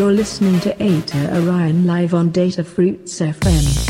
You're listening to Aitor Orion live on Datafruits FM.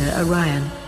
Orion.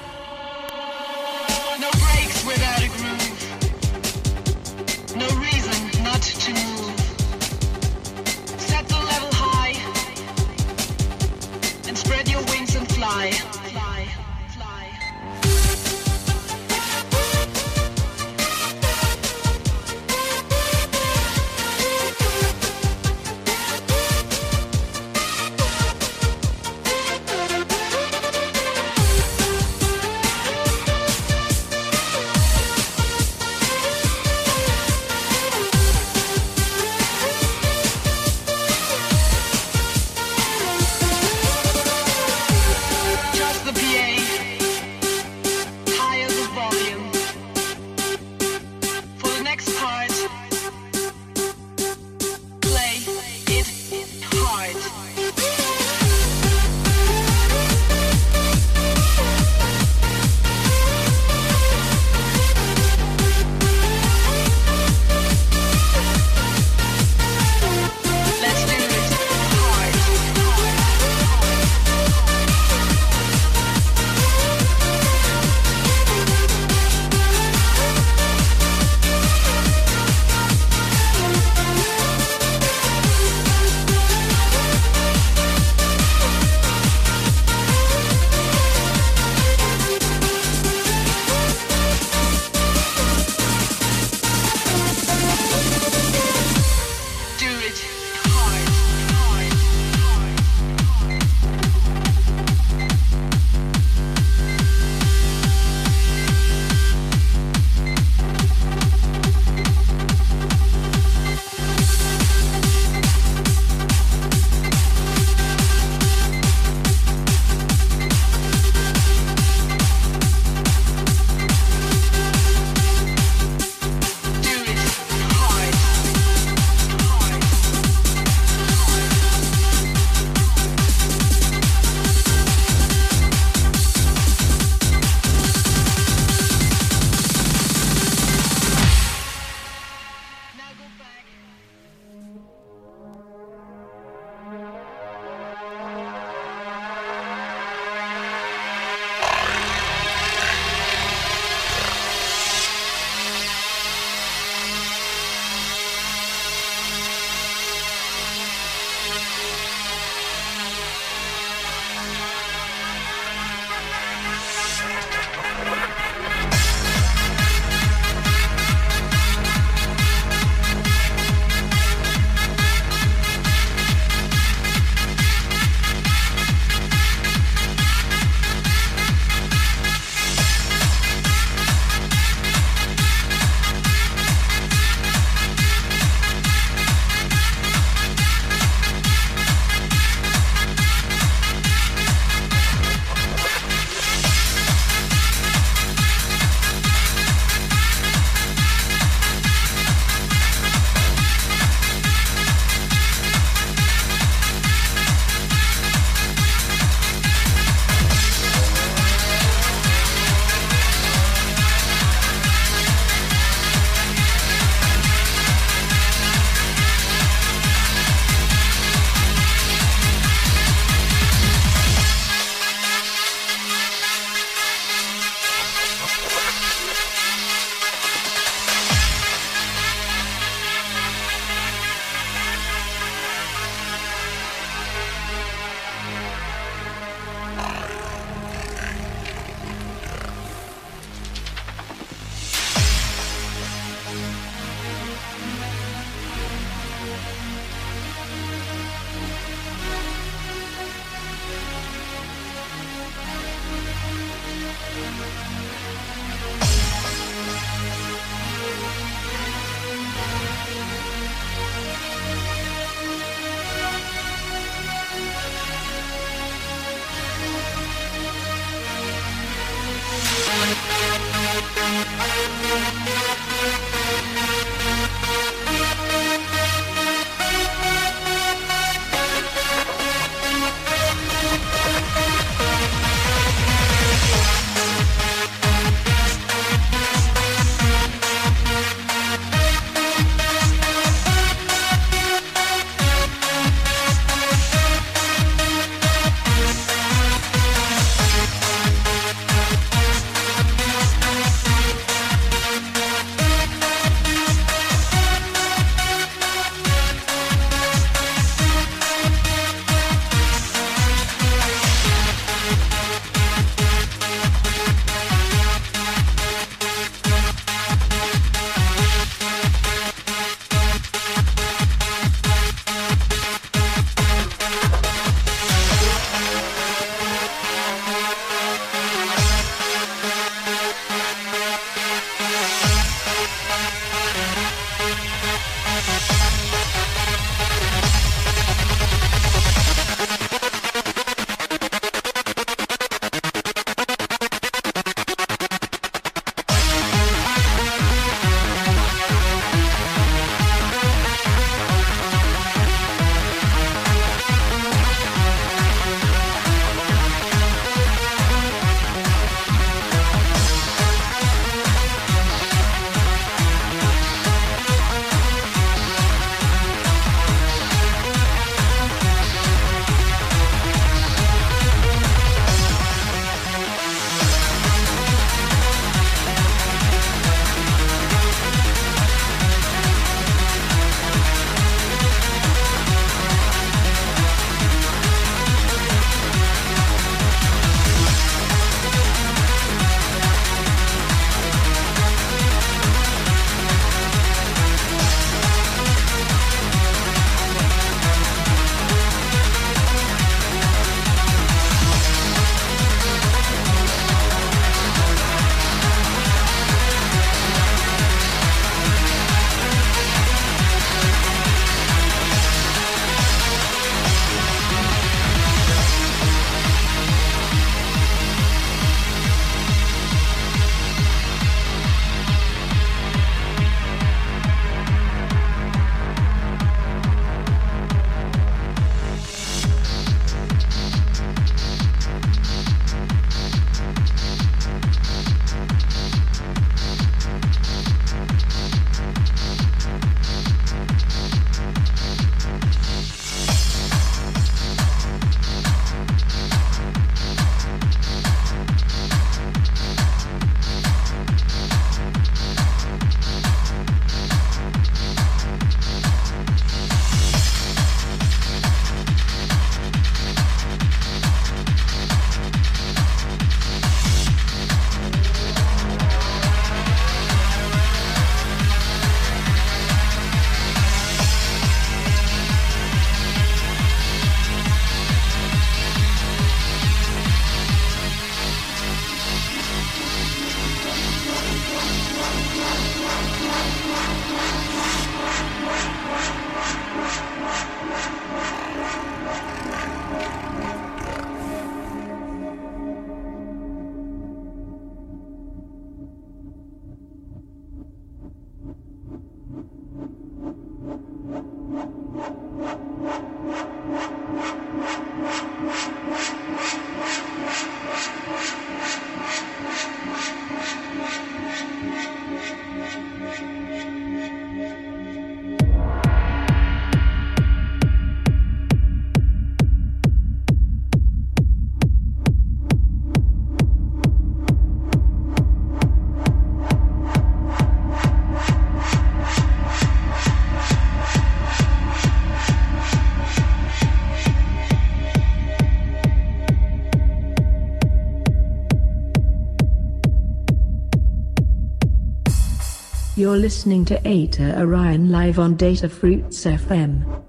You're listening to Aitor Orion live on Datafruits FM.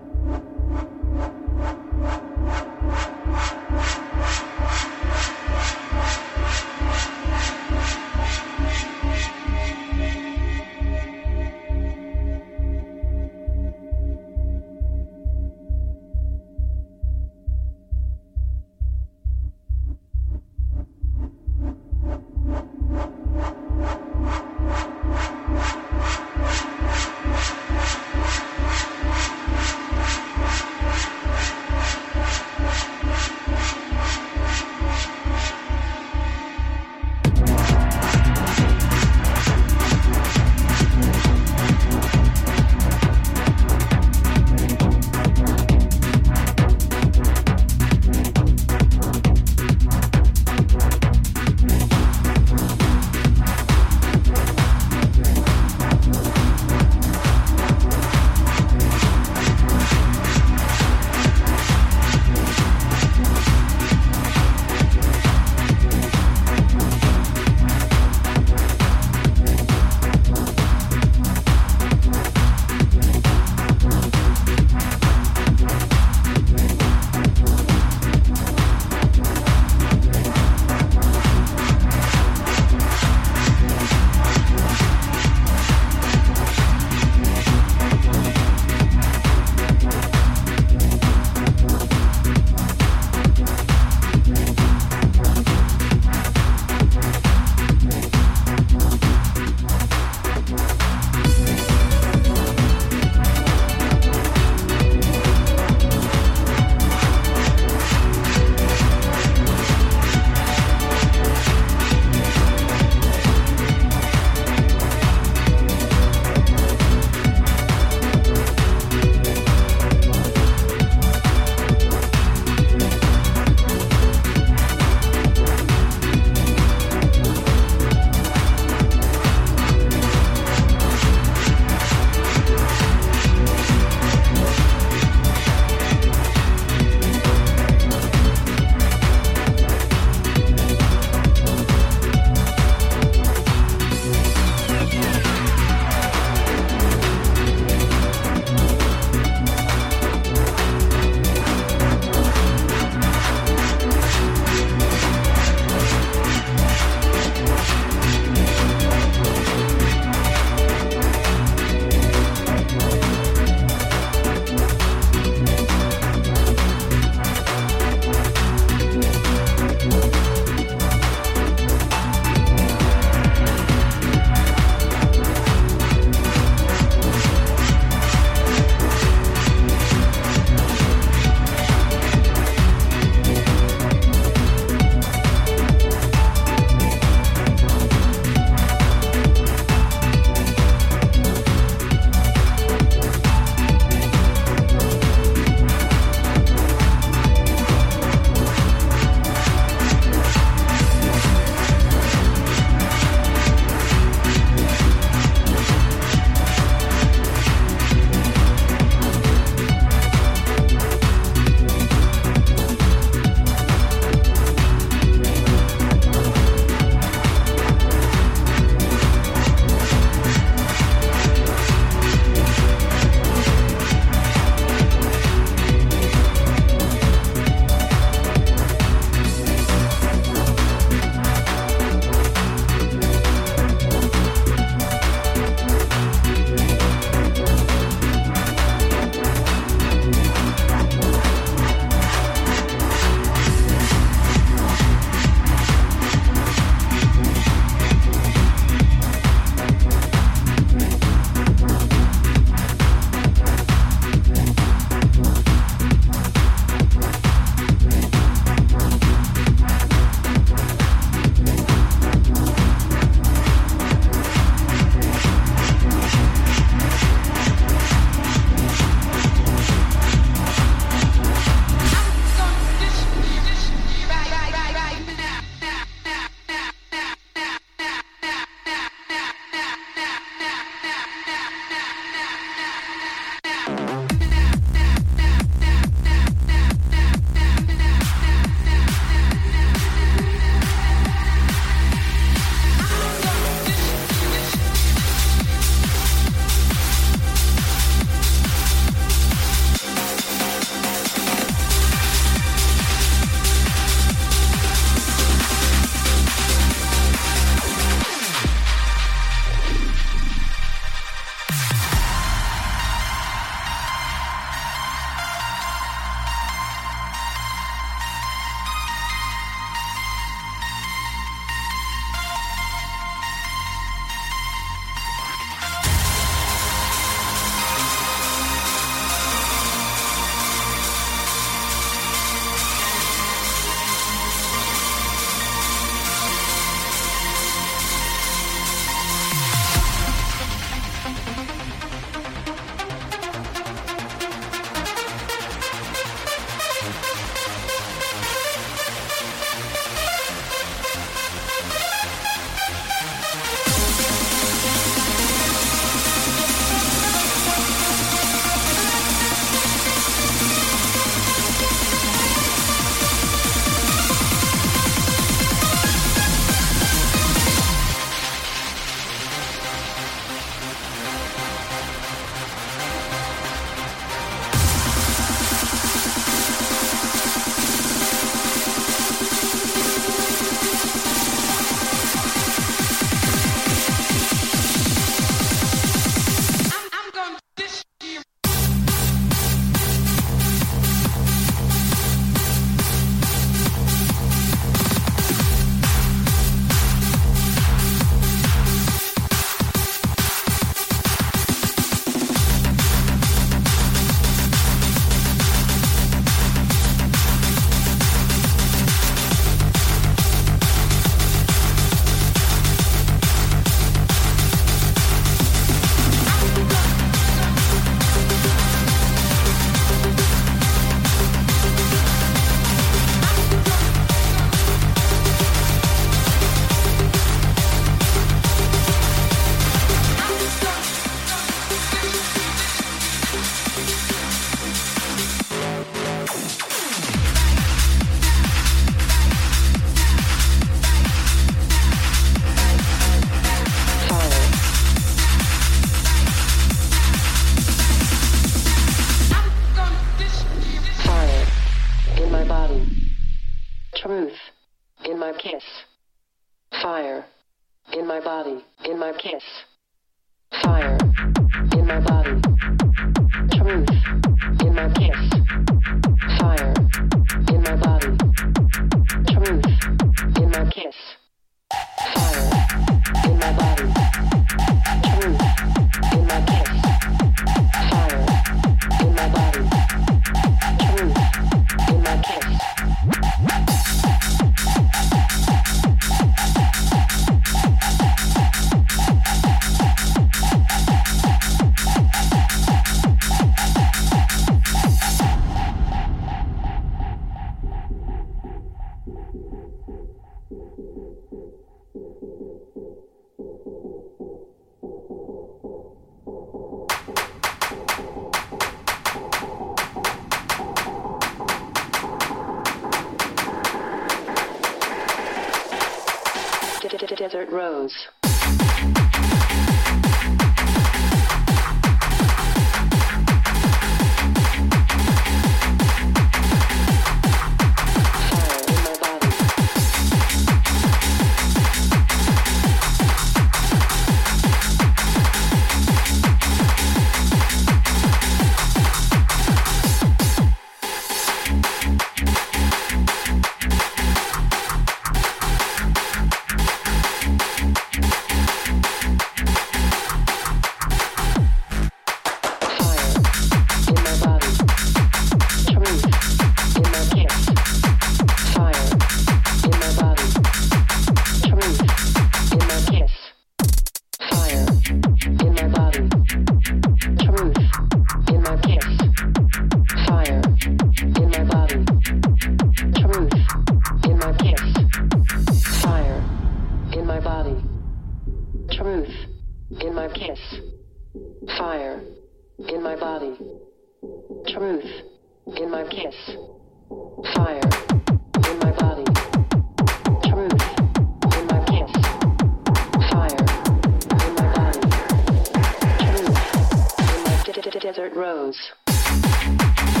sounds.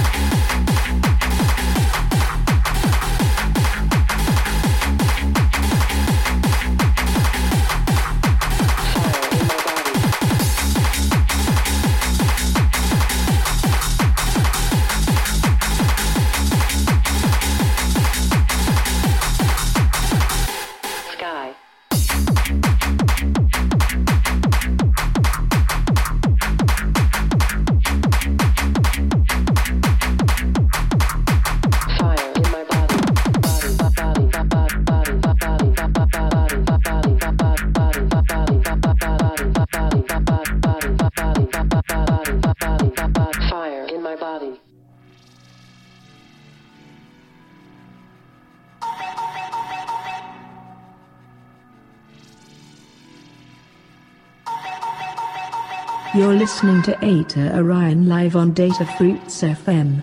listening to Aitor Orion live on Data Fruits FM.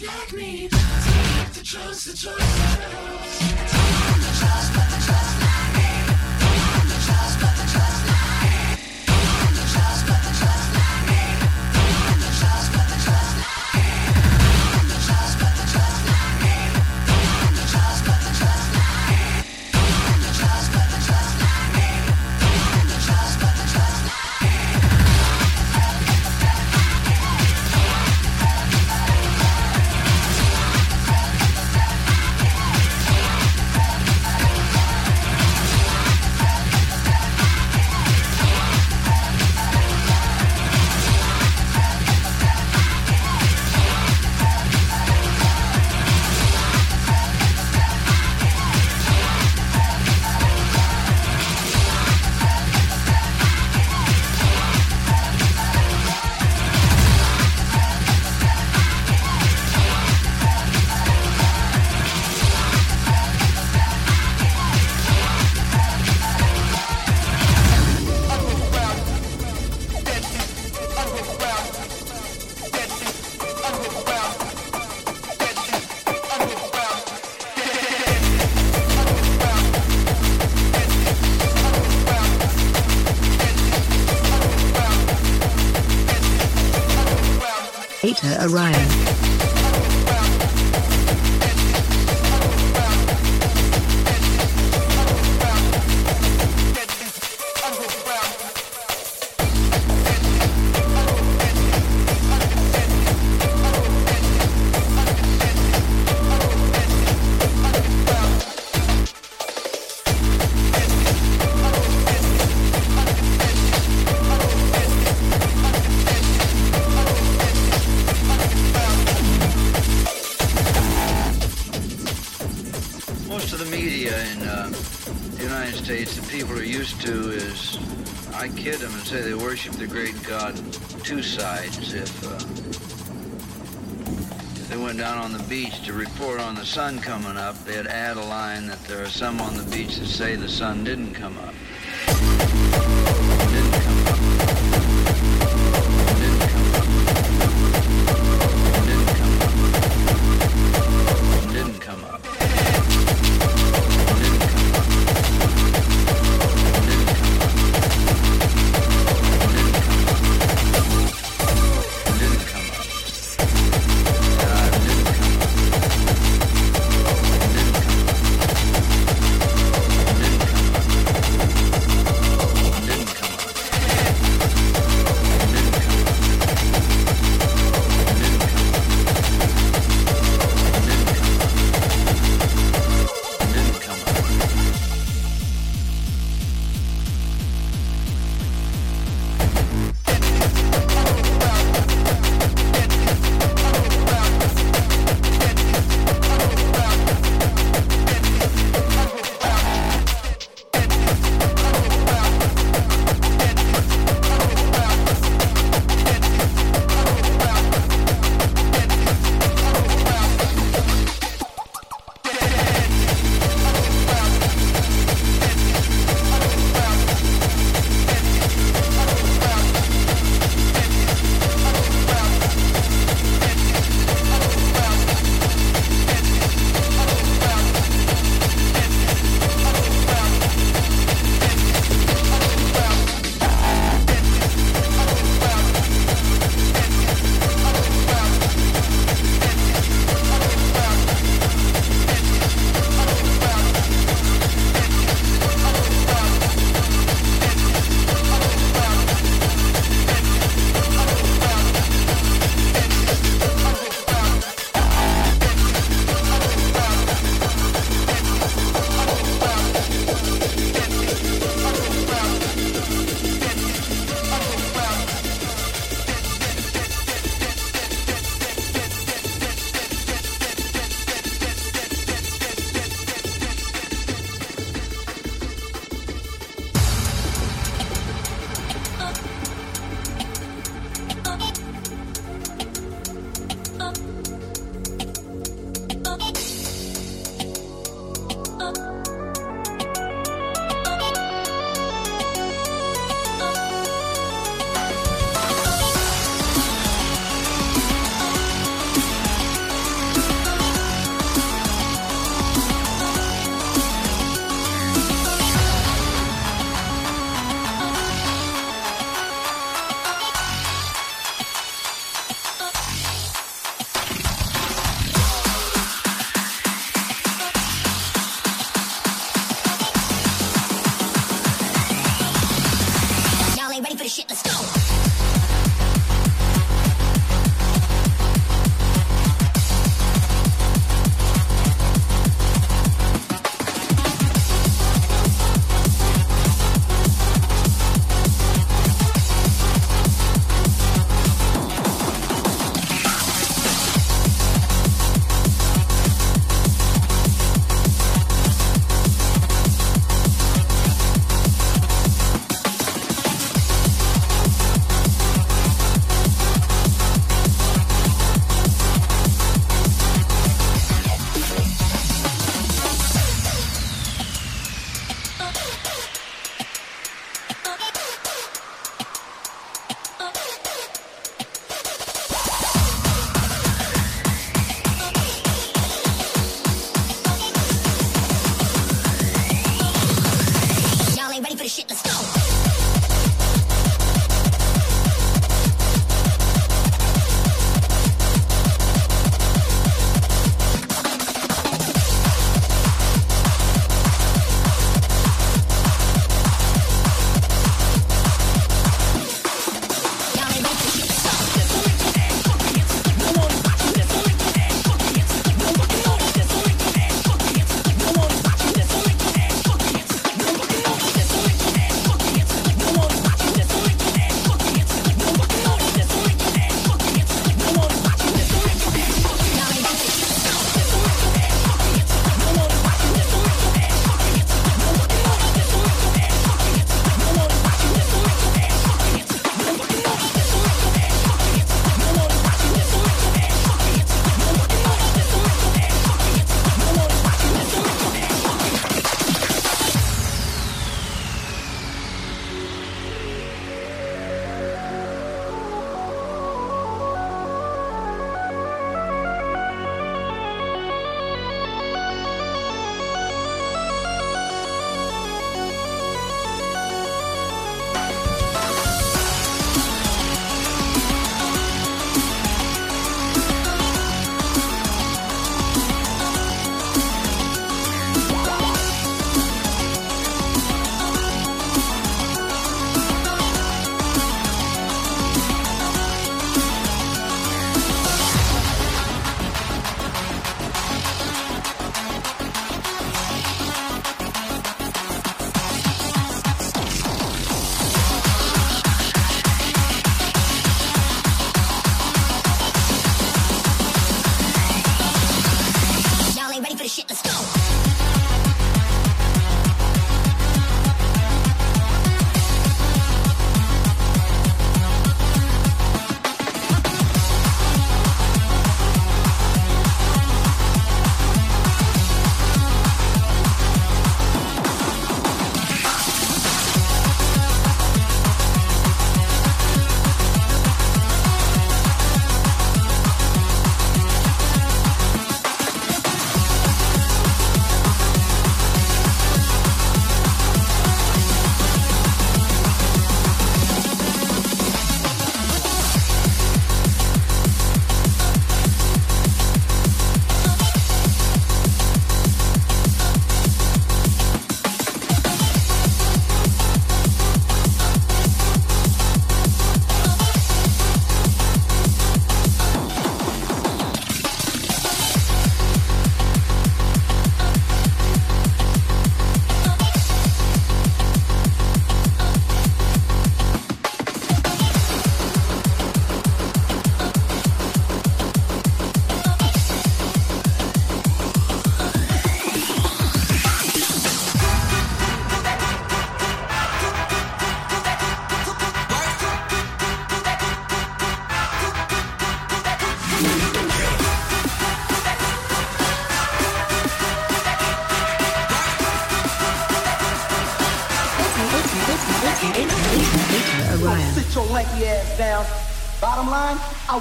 Aitor say they worship the great God two sides. If, uh, if they went down on the beach to report on the sun coming up, they'd add a line that there are some on the beach that say the sun didn't come up.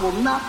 Aitor Orion.